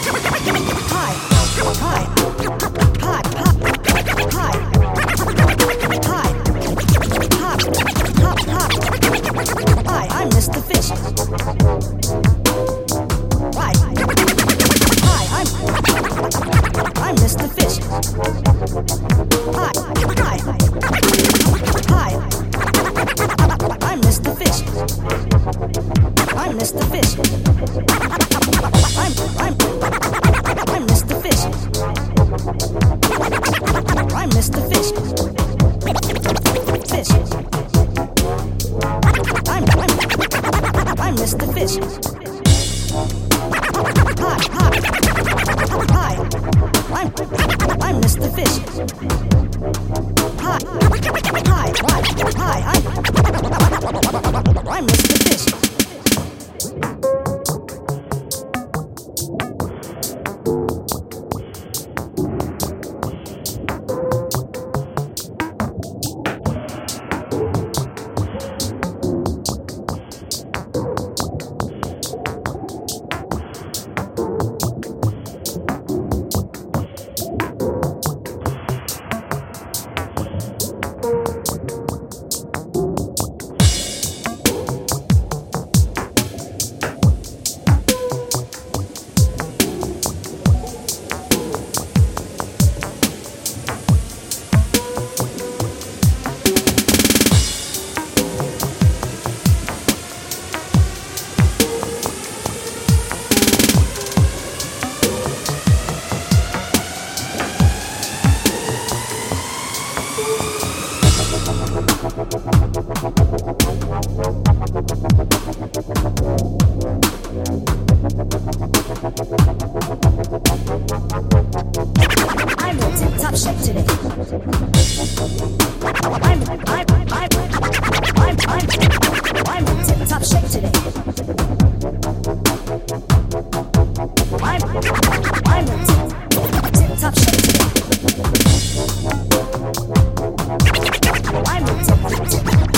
Hi. Hi. Hi, hi, hi. I'm, I'm Mr. Fish. Hi, hi, hi, hi. I'm, I'm Mr. I'm in